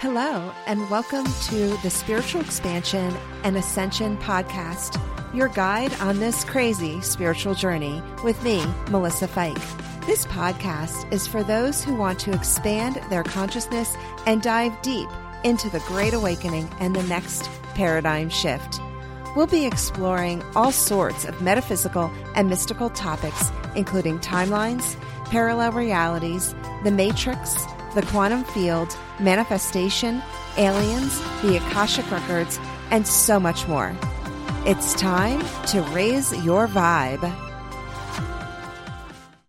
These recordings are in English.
Hello, and welcome to the Spiritual Expansion and Ascension podcast, your guide on this crazy spiritual journey with me, Melissa Feick. This podcast is for those who want to expand their consciousness and dive deep into the Great Awakening and the next paradigm shift. We'll be exploring all sorts of metaphysical and mystical topics, including timelines, parallel realities, the matrix, the quantum field, manifestation, aliens, the Akashic Records, and so much more. It's time to raise your vibe.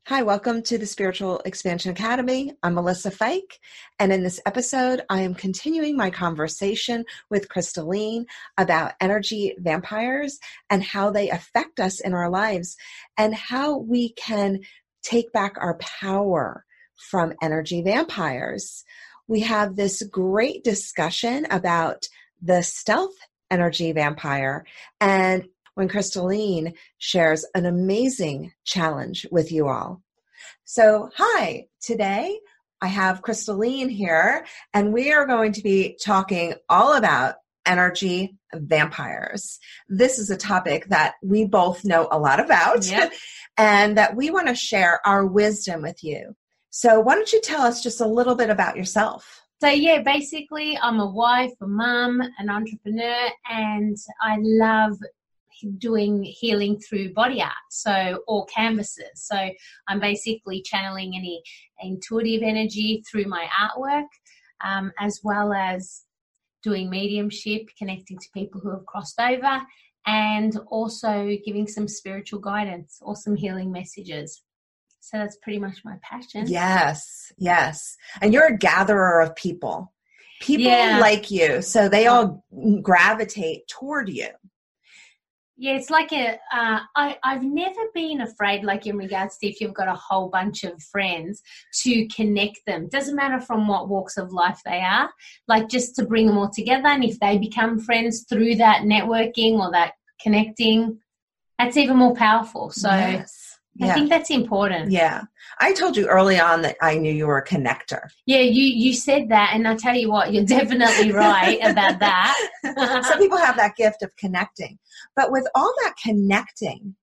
Hi, welcome to the Spiritual Expansion Academy. I'm Melissa Feick, and in this episode, I am continuing my conversation with Crystalline about energy vampires and how they affect us in our lives and how we can take back our power from energy vampires. We have this great discussion about the stealth energy vampire and when Crystalline shares an amazing challenge with you all. So, hi, today I have Crystalline here, and we are going to be talking all about energy vampires. This is a topic that we both know a lot about yep. and that we want to share our wisdom with you. So, why don't you tell us just a little bit about yourself? So, yeah, basically, I'm a wife, a mum, an entrepreneur, and I love doing healing through body art, so or canvases. So, I'm basically channeling any intuitive energy through my artwork, um, as well as doing mediumship, connecting to people who have crossed over, and also giving some spiritual guidance or some healing messages. So that's pretty much my passion. Yes, yes. And you're a gatherer of people. People yeah. like you, so they all gravitate toward you. Yeah, it's like a. Uh, I, I've never been afraid, like in regards to if you've got a whole bunch of friends, to connect them. Doesn't matter from what walks of life they are, like just to bring them all together. And if they become friends through that networking or that connecting, that's even more powerful. So. Yes I think that's important. Yeah. I told you early on that I knew you were a connector. Yeah, you you said that and I tell you what, you're definitely right about that. Some people have that gift of connecting. But with all that connecting,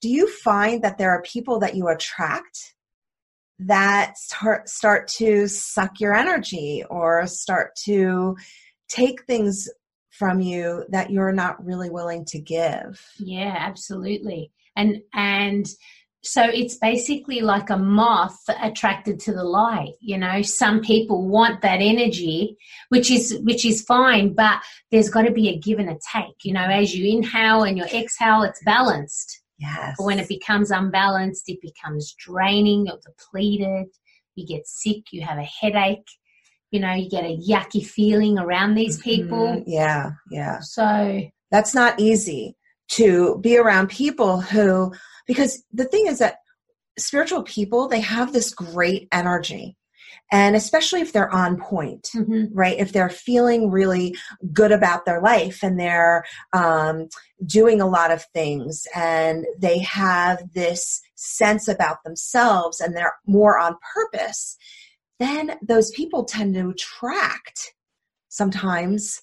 do you find that there are people that you attract that start start to suck your energy or start to take things from you that you're not really willing to give? Yeah, absolutely. And and so it's basically like a moth attracted to the light you know? Some people want that energy which is which is fine but there's got to be a give and a take you know? As you inhale and you exhale it's balanced. Yes. But when it becomes unbalanced it becomes draining you're depleted you get sick you have a headache you know? You get a yucky feeling around these people. Mm-hmm. yeah yeah. So that's not easy to be around people who because the thing is that spiritual people they have this great energy and especially if they're on point mm-hmm. right if they're feeling really good about their life and they're um, doing a lot of things and they have this sense about themselves and they're more on purpose then those people tend to attract sometimes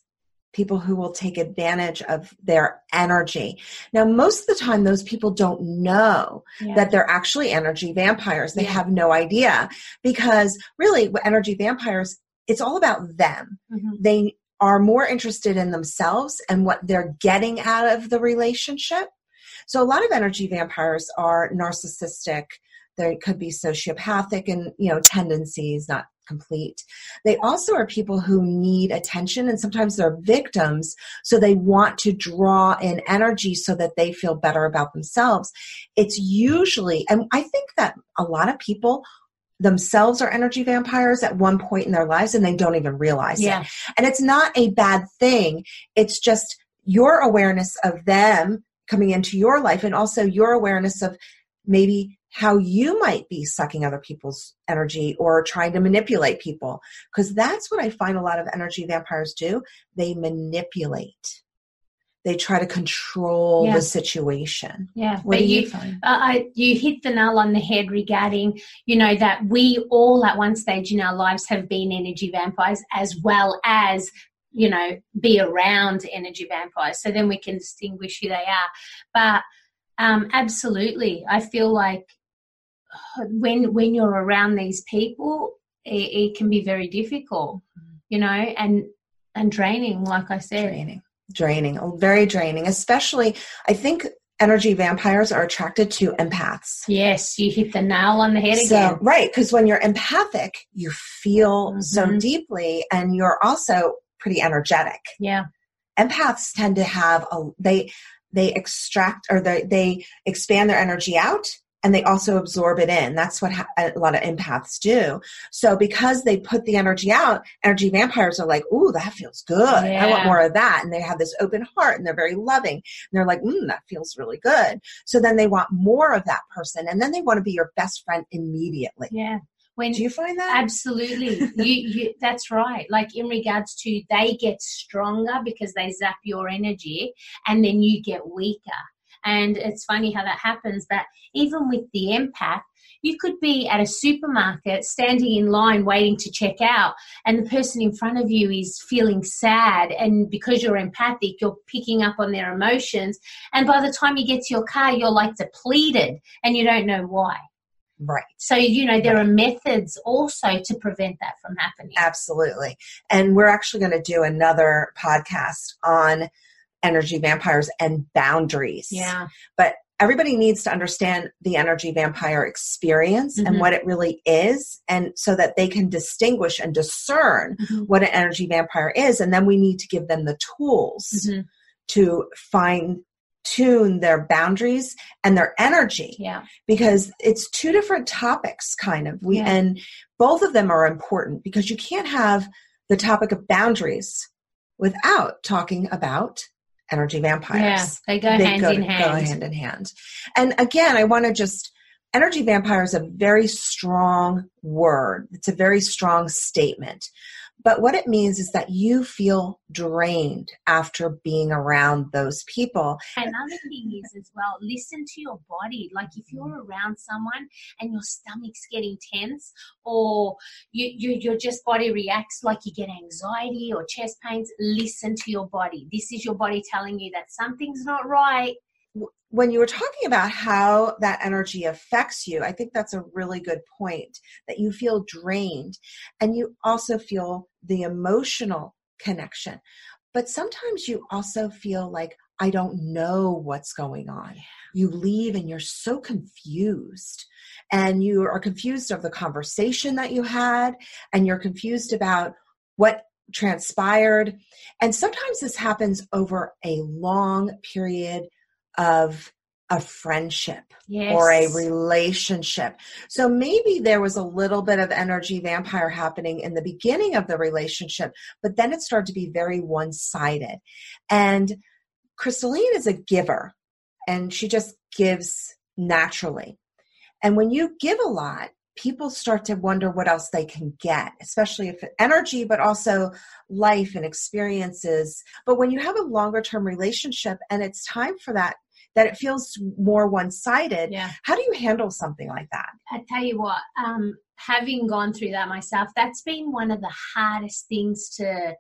people who will take advantage of their energy. Now, most of the time, those people don't know yeah. that they're actually energy vampires. They yeah. have no idea because really, energy vampires, it's all about them. Mm-hmm. They are more interested in themselves and what they're getting out of the relationship. So, a lot of energy vampires are narcissistic. They could be sociopathic and you know tendencies, not complete. They also are people who need attention and sometimes they're victims, so they want to draw in energy so that they feel better about themselves. It's usually, and I think that a lot of people themselves are energy vampires at one point in their lives and they don't even realize yeah. it. And it's not a bad thing. It's just your awareness of them coming into your life and also your awareness of maybe how you might be sucking other people's energy or trying to manipulate people. Because that's what I find a lot of energy vampires do. They manipulate. they try to control Yeah. the situation. Yeah, What but do you, you, find? uh, I, you hit the nail on the head regarding, you know, that we all at one stage in our lives have been energy vampires as well as, you know, be around energy vampires. So then we can distinguish who they are. But um, absolutely, I feel like when when you're around these people, it, it can be very difficult, you know, and and draining, like I said. draining draining oh, very draining especially i think energy vampires are attracted to empaths Yes, you hit the nail on the head so again. right because when you're empathic you feel so Mhm. deeply and you're also pretty energetic Yeah, empaths tend to have a they they extract or they they expand their energy out and they also absorb it in. That's what ha- a lot of empaths do. So because they put the energy out energy vampires are like ooh that feels good. I want more of that. And they have this open heart and they're very loving. And they're like mm, that feels really good. So then they want more of that person and then they want to be your best friend immediately. Yeah. When do you find that? Absolutely, you, you that's right. Like in regards to they get stronger because they zap your energy, and then you get weaker. And it's funny how that happens. But even with the empath, you could be at a supermarket standing in line waiting to check out, and the person in front of you is feeling sad. And because you're empathic, you're picking up on their emotions. And by the time you get to your car, you're like depleted and you don't know why. right So, you know, there are methods also to prevent that from happening. Absolutely. And we're actually going to do another podcast on energy vampires and boundaries. Yeah. But everybody needs to understand the energy vampire experience and Mhm. what it really is, and so that they can distinguish and discern what an energy vampire is. And then we need to give them the tools Mhm. to fine tune their boundaries and their energy Yeah. because it's two different topics kind of we Yeah. and both of them are important because you can't have the topic of boundaries without talking about energy vampires Yeah. They go hand go, in go hand. hand in hand and again i want to just energy vampire is a very strong word it's a very strong statement but what it means is that you feel drained after being around those people Another thing is as well, listen to your body. Like if you're around someone and your stomach's getting tense or you, you your just body reacts like you get anxiety or chest pains, listen to your body. This is your body telling you that something's not right. When you were talking about how that energy affects you, I think that's a really good point that you feel drained and you also feel the emotional connection. But sometimes you also feel like, I don't know what's going on. You leave and you're so confused. And you are confused of the conversation that you had, and you're confused about what transpired. And sometimes this happens over a long period of a friendship Yes. or a relationship. So maybe there was a little bit of energy vampire happening in the beginning of the relationship, but then it started to be very one sided. And Crystalline is a giver and she just gives naturally. And when you give a lot, people start to wonder what else they can get, especially if energy, but also life and experiences. But when you have a longer term relationship and it's time for that, that it feels more one sided, yeah. how do you handle something like that? I tell you what, um, having gone through that myself, that's been one of the hardest things to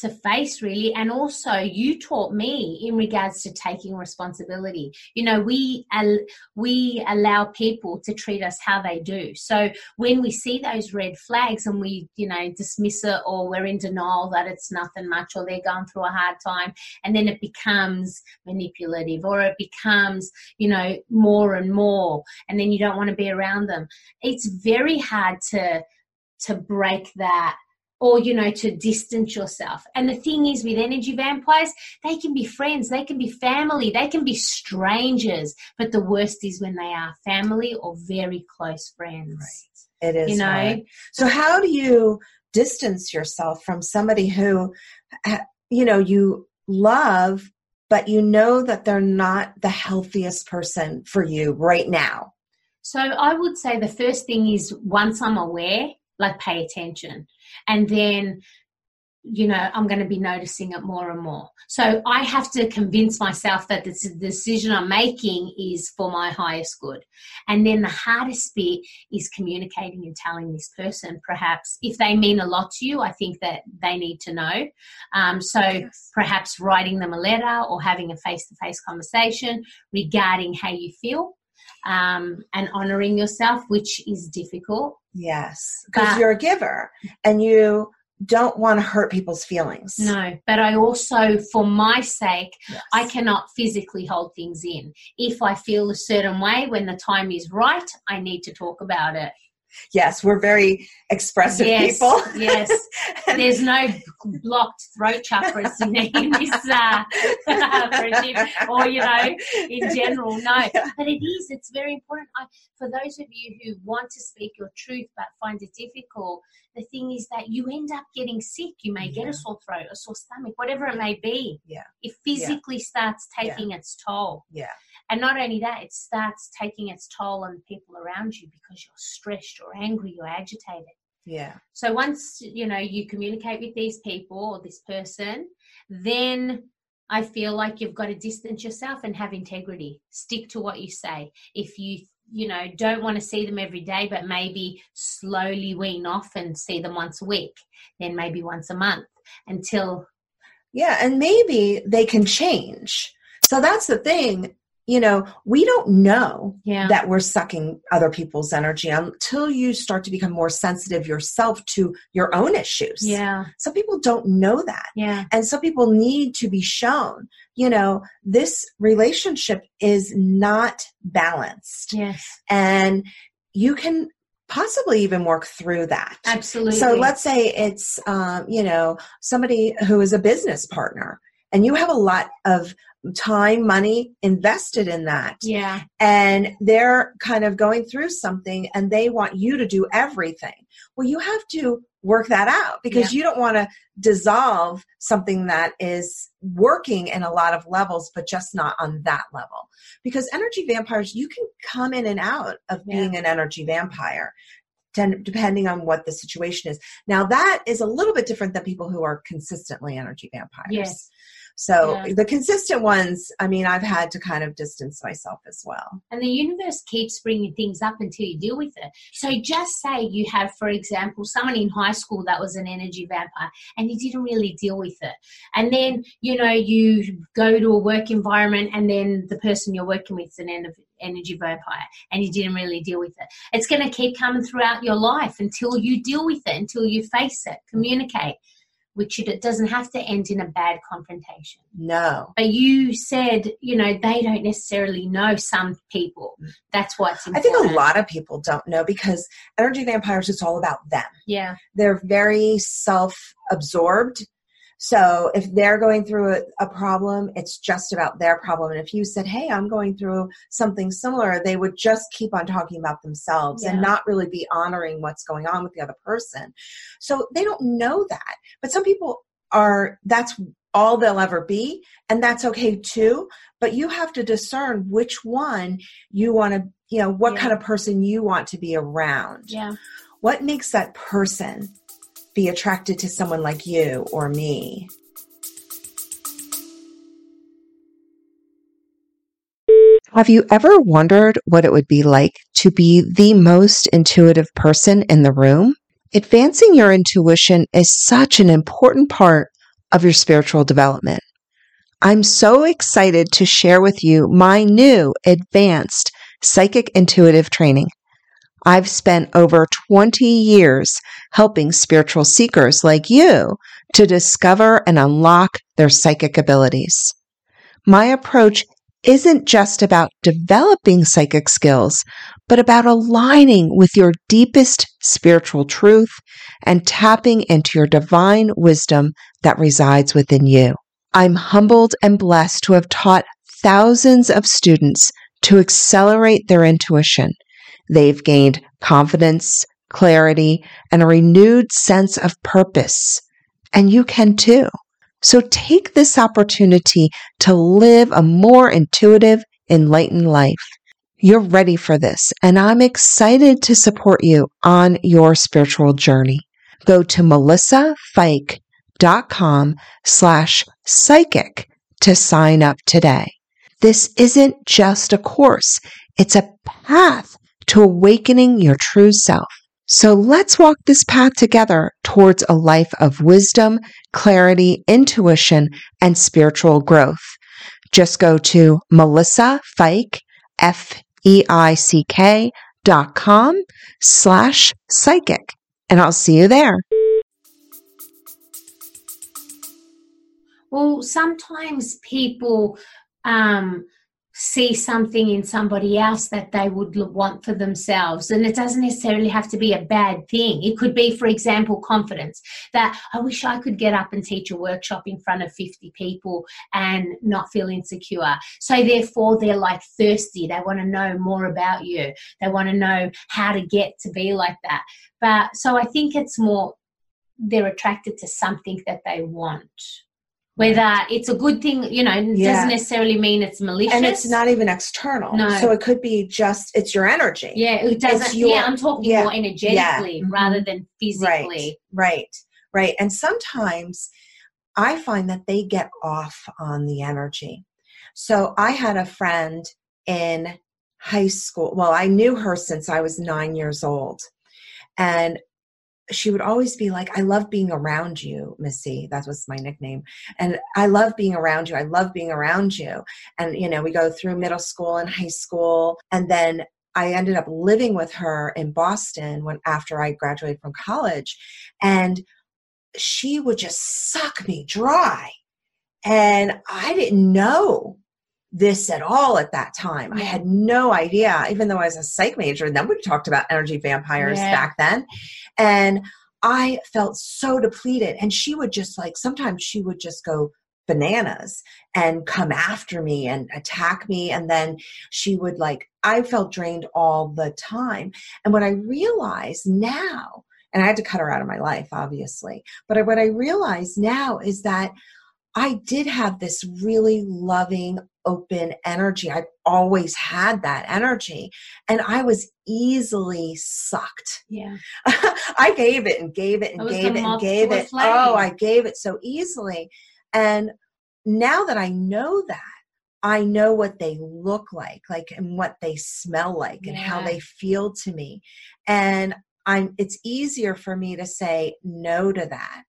to face really. And also you taught me in regards to taking responsibility. You know we al- we allow people to treat us how they do. So when we see those red flags and we you know dismiss it or we're in denial that it's nothing much or they're going through a hard time and then it becomes manipulative or it becomes you know more and more and then you don't want to be around them. It's very hard to to break that or you know to distance yourself and the thing is with energy vampires they can be friends they can be family they can be strangers but the worst is when they are family or very close friends It is you know hard. So how do you distance yourself from somebody who you know you love but you know that they're not the healthiest person for you right now? So I would say the first thing is once I'm aware, like pay attention. And then you know, I'm going to be noticing it more and more. So I have to convince myself that the decision I'm making is for my highest good. And then the hardest bit is communicating and telling this person, perhaps, if they mean a lot to you, I think that they need to know. Um, so yes. perhaps writing them a letter or having a face to face conversation regarding how you feel. Um, and honoring yourself, which is difficult. Yes, because you're a giver and you don't want to hurt people's feelings. No, but I also, for my sake, yes. I cannot physically hold things in. If I feel a certain way when the time is right, I need to talk about it. Yes, we're very expressive yes, people. yes, there's no blocked throat chakras in, in this uh, friendship, or you know, in general, no. But it is. It's very important. I, for those of you who want to speak your truth but find it difficult, the thing is that you end up getting sick. You may get a sore throat, a sore stomach, whatever it may be. Yeah, it physically yeah. starts taking yeah. its toll. Yeah. And not only that, it starts taking its toll on the people around you because you're stressed or angry or agitated. Yeah. So once you know you communicate with these people or this person, then I feel like you've got to distance yourself and have integrity. Stick to what you say. If you you know don't want to see them every day, but maybe slowly wean off and see them once a week, then maybe once a month until. Yeah, and maybe they can change. So that's the thing you know, we don't know yeah. that we're sucking other people's energy until you start to become more sensitive yourself to your own issues. Yeah. Some people don't know that. Yeah. And some people need to be shown, you know, this relationship is not balanced. Yes. And you can possibly even work through that. Absolutely. So let's say it's, um, you know, somebody who is a business partner and you have a lot of time, money invested in that. Yeah. And they're kind of going through something and they want you to do everything. Well, you have to work that out because yeah. you don't want to dissolve something that is working in a lot of levels, but just not on that level. Because energy vampires, you can come in and out of yeah. being an energy vampire depending on what the situation is. Now that is a little bit different than people who are consistently energy vampires. Yes. So yeah. the consistent ones, I mean, I've had to kind of distance myself as well. And the universe keeps bringing things up until you deal with it. So just say you have, for example, someone in high school that was an energy vampire and you didn't really deal with it. And then, you know, you go to a work environment and then the person you're working with is an energy vampire and you didn't really deal with it. It's going to keep coming throughout your life until you deal with it, until you face it, communicate which it doesn't have to end in a bad confrontation. No. But you said, you know, they don't necessarily know some people. That's what's important. I think a lot of people don't know because energy vampires, it's all about them. Yeah. They're very self absorbed so if they're going through a, a, problem, it's just about their problem. And if you said, Hey, I'm going through something similar, they would just keep on talking about themselves yeah. and not really be honoring what's going on with the other person. So they don't know that. But some people are, that's all they'll ever be. And that's okay too. But you have to discern which one you want to, you know, what yeah. kind of person you want to be around. Yeah. What makes that person be attracted to someone like you or me. Have you ever wondered what it would be like to be the most intuitive person in the room? Advancing your intuition is such an important part of your spiritual development. I'm so excited to share with you my new advanced psychic intuitive training. I've spent over 20 years helping spiritual seekers like you to discover and unlock their psychic abilities. My approach isn't just about developing psychic skills, but about aligning with your deepest spiritual truth and tapping into your divine wisdom that resides within you. I'm humbled and blessed to have taught thousands of students to accelerate their intuition They've gained confidence, clarity, and a renewed sense of purpose. And you can too. So take this opportunity to live a more intuitive, enlightened life. You're ready for this, and I'm excited to support you on your spiritual journey. Go to melissafeick.com com slash psychic to sign up today. This isn't just a course. It's a path to awakening your true self. So let's walk this path together towards a life of wisdom, clarity, intuition, and spiritual growth. Just go to Melissa Feick, F-E-I-C-K dot com slash psychic, and I'll see you there. Well, sometimes people um, see something in somebody else that they would want for themselves. And it doesn't necessarily have to be a bad thing. It could be, for example, confidence that I wish I could get up and teach a workshop in front of 50 people and not feel insecure. So, therefore, they're like thirsty. They want to know more about you, they want to know how to get to be like that. But so I think it's more they're attracted to something that they want whether it's a good thing you know yeah. doesn't necessarily mean it's malicious and it's not even external no. so it could be just it's your energy yeah it doesn't your, yeah i'm talking yeah. more energetically yeah. rather mm-hmm. than physically right right right and sometimes i find that they get off on the energy so i had a friend in high school well i knew her since i was nine years old and she would always be like, I love being around you, Missy. That was my nickname. And I love being around you. I love being around you. And, you know, we go through middle school and high school. And then I ended up living with her in Boston when after I graduated from college. And she would just suck me dry. And I didn't know this at all at that time. I had no idea, even though I was a psych major, and then we talked about energy vampires yeah. back then. And I felt so depleted. And she would just like, sometimes she would just go bananas and come after me and attack me. And then she would like, I felt drained all the time. And what I realize now, and I had to cut her out of my life, obviously, but what I realize now is that I did have this really loving, open energy. I've always had that energy. And I was easily sucked. Yeah. I gave it and gave it and gave it and gave it. Oh, I gave it so easily. And now that I know that, I know what they look like, like and what they smell like yeah. and how they feel to me. And I'm it's easier for me to say no to that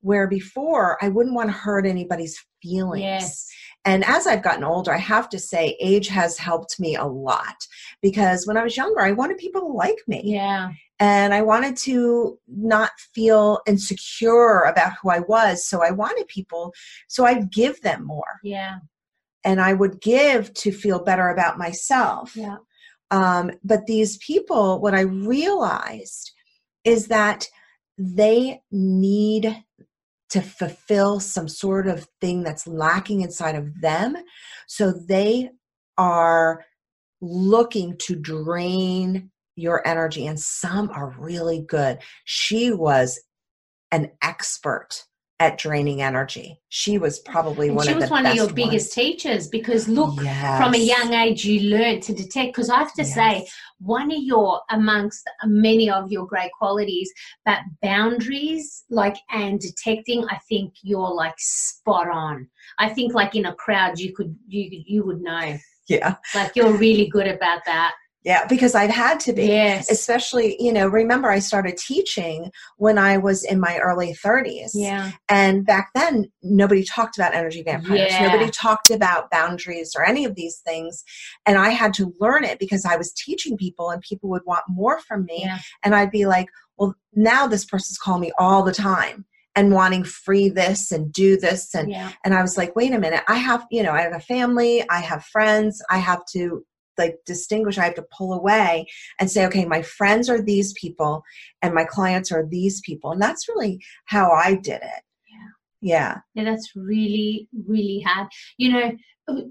where before I wouldn't want to hurt anybody's feelings. Yes. And as I've gotten older, I have to say age has helped me a lot because when I was younger, I wanted people to like me. Yeah. And I wanted to not feel insecure about who I was. So I wanted people, so I'd give them more. Yeah. And I would give to feel better about myself. Yeah. Um, but these people, what I realized is that they need to fulfill some sort of thing that's lacking inside of them. So they are looking to drain your energy, and some are really good. She was an expert at draining energy. She was probably and one. She was one of your biggest teachers because look, yes. from a young age, you learned to detect. Because I have to yes. say, one of your amongst many of your great qualities, but boundaries, like and detecting, I think you're like spot on. I think like in a crowd, you could you you would know. Yeah, like you're really good about that. Yeah, because I've had to be. Yes. Especially, you know, remember I started teaching when I was in my early 30s. Yeah. And back then, nobody talked about energy vampires. Yeah. Nobody talked about boundaries or any of these things. And I had to learn it because I was teaching people and people would want more from me. Yeah. And I'd be like, well, now this person's calling me all the time and wanting free this and do this and yeah. and I was like wait a minute I have you know I have a family I have friends I have to like distinguish i have to pull away and say okay my friends are these people and my clients are these people. And that's really how i did it. Yeah. Yeah. Yeah that's really really hard. You know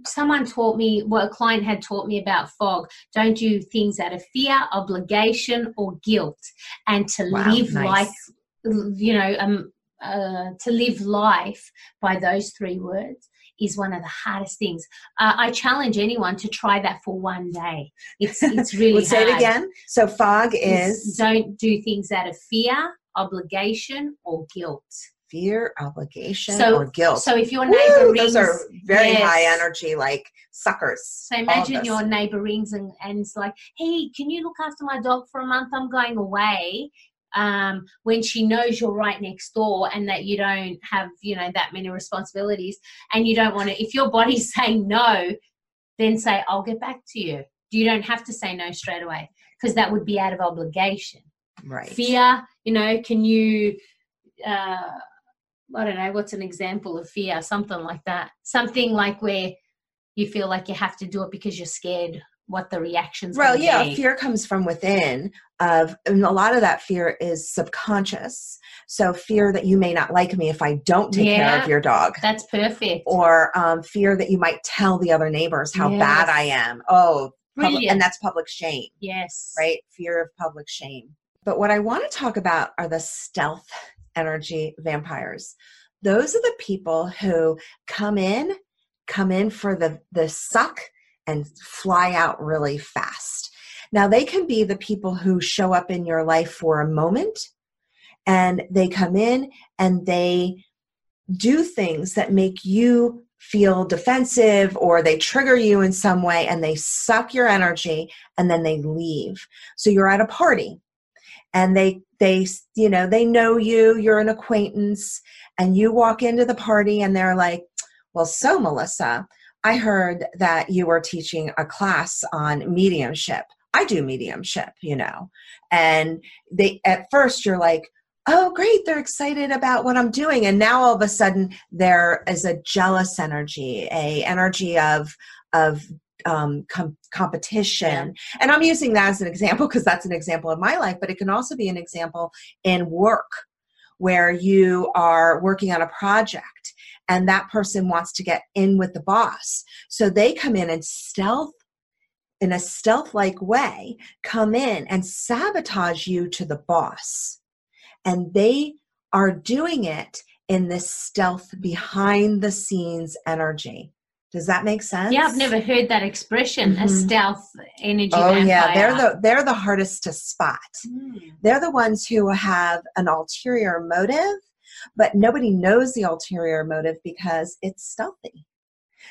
someone taught me what well, a client had taught me about fog. Don't do things out of fear obligation or guilt. And to wow, live nice. life you know um uh, to live life by those three words is one of the hardest things. Uh, I challenge anyone to try that for one day. It's it's really we'll say it again. So fog is don't do things out of fear, obligation, or guilt. fear, obligation, So- or guilt. So if your Woo, neighbor rings, those are very yes. high energy, like suckers. So imagine your neighbor rings and, and it's like, hey, can you look after my dog for a month? I'm going away. Um, when she knows you're right next door and that you don't have, you know, that many responsibilities and you don't want to, if your body's saying no, then say, I'll get back to you. You don't have to say no straight away because that would be out of obligation. right. Fear, you know, can you, uh, I don't know, what's an example of fear? Something like that. Something like where you feel like you have to do it because you're scared what the reactions Well, yeah, be. fear comes from within. Of and a lot of that fear is subconscious. So fear that you may not like me if I don't take care of your dog, That's perfect. or um, fear that you might tell the other neighbors how bad I am. Oh, public, and that's public shame, yes. right? Fear of public shame. But what I want to talk about are the stealth energy vampires. Those are the people who come in, come in for the the suck and fly out really fast. Now they can be the people who show up in your life for a moment and they come in and they do things that make you feel defensive or they trigger you in some way and they suck your energy and then they leave. So you're at a party and they they you know they know you you're an acquaintance and you walk into the party and they're like well so melissa i heard that you were teaching a class on mediumship. I do mediumship you know. And they at first you're like oh great they're excited about what i'm doing. And now all of a sudden there is a jealous energy a energy of of um, com- competition. And i'm using that as an example because that's an example of my life but it can also be an example in work where you are working on a project and that person wants to get in with the boss so they come in and stealth in a stealth like way come in and sabotage you to the boss and they are doing it in this stealth behind the scenes energy does that make sense Yeah, I've never heard that expression, a Mhm. stealth energy Oh yeah, they're the they're the hardest to spot. Mm. They're the ones who have an ulterior motive, but nobody knows the ulterior motive because it's stealthy.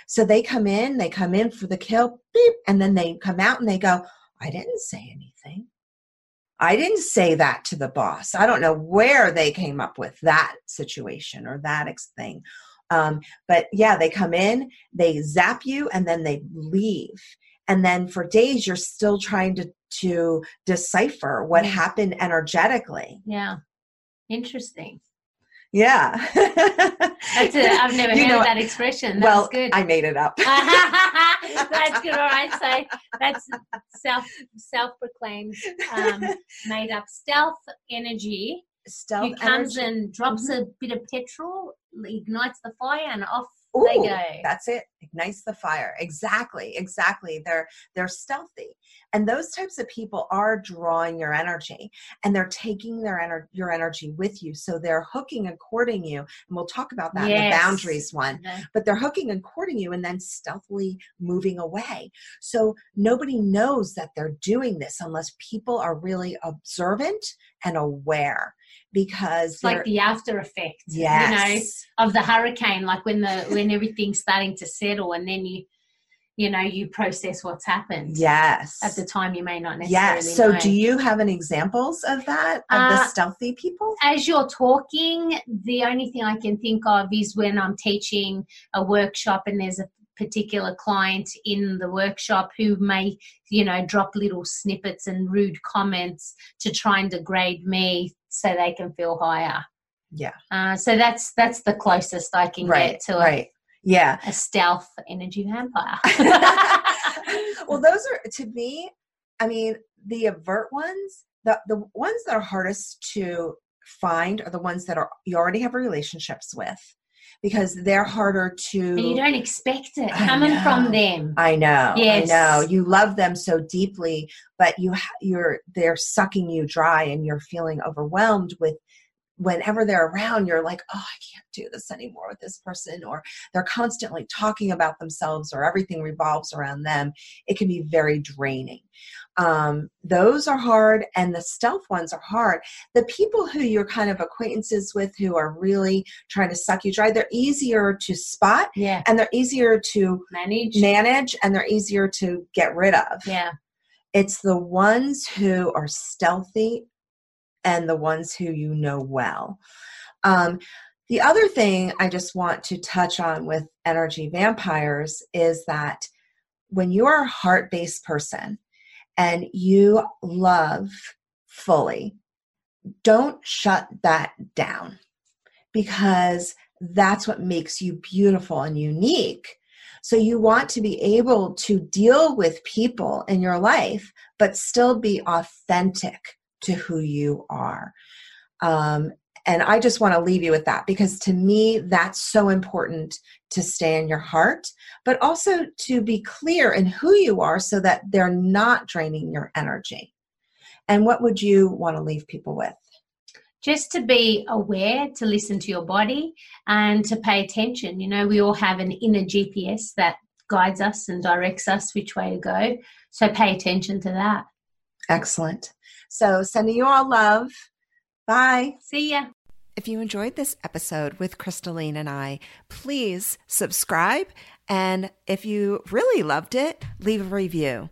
So they come in, they come in for the kill, beep, and then they come out and they go, "I didn't say anything. I didn't say that to the boss. I don't know where they came up with that situation or that ex- thing." Um, but yeah, they come in, they zap you, and then they leave and then for days you're still trying to to decipher what happened energetically Yeah. Interesting. Yeah That's it. I've never You heard know, that expression. That's well good. i made it up that's good. All right. So that's self self proclaimed, um, made up stealth energy. stealth who comes energy. and drops Mhm. a bit of petrol, ignites the fire, and off Ooh, that's it. Ignites the fire. Exactly exactly. They're they're stealthy. And those types of people are drawing your energy and they're taking their ener- your energy with you. So they're hooking and courting you and we'll talk about that in the boundaries one No. but they're hooking and courting you and then stealthily moving away. So nobody knows that they're doing this unless people are really observant and aware because It's like the after effect, yes. you know, of the hurricane. Like when the when everything's starting to settle, and then you, you know, you process what's happened. yes. At the time, you may not necessarily. Yes. So know. do you have any examples of that of the Uh, stealthy people? as you're talking, the only thing I can think of is when I'm teaching a workshop and there's a particular client in the workshop who may, you know, drop little snippets and rude comments to try and degrade me so they can feel higher. Yeah. Uh, so that's that's the closest I can Right. get to a, Right. Yeah. a stealth energy vampire. well, those are to me. I mean, the avert ones, the the ones that are hardest to find are the ones that are you already have relationships with, because they're harder to. and you don't expect it I coming from them. I know. Yes. I know. You love them so deeply, but you ha- you're they're sucking you dry, and you're feeling overwhelmed with whenever they're around, you're like, oh, I can't do this anymore with this person, or they're constantly talking about themselves, or everything revolves around them, it can be very draining. Um, those are hard, and the stealth ones are hard. The people who you're kind of acquaintances with who are really trying to suck you dry, they're easier to spot, yeah, and they're easier to manage. manage, and they're easier to get rid of. yeah, It's the ones who are stealthy and the ones who you know well. Um, the other thing I just want to touch on with energy vampires is that when you are a heart based person and you love fully, don't shut that down because that's what makes you beautiful and unique. So you want to be able to deal with people in your life, but still be authentic to who you are. Um, and I just want to leave you with that because to me, that's so important to stay in your heart, but also to be clear in who you are so that they're not draining your energy. And what would you want to leave people with? just to be aware, to listen to your body, and to pay attention. You know, we all have an inner GPS that guides us and directs us which way to go. So pay attention to that. Excellent. So, sending you all love. Bye. See ya. If you enjoyed this episode with Crystalline and I, please subscribe. And if you really loved it, leave a review.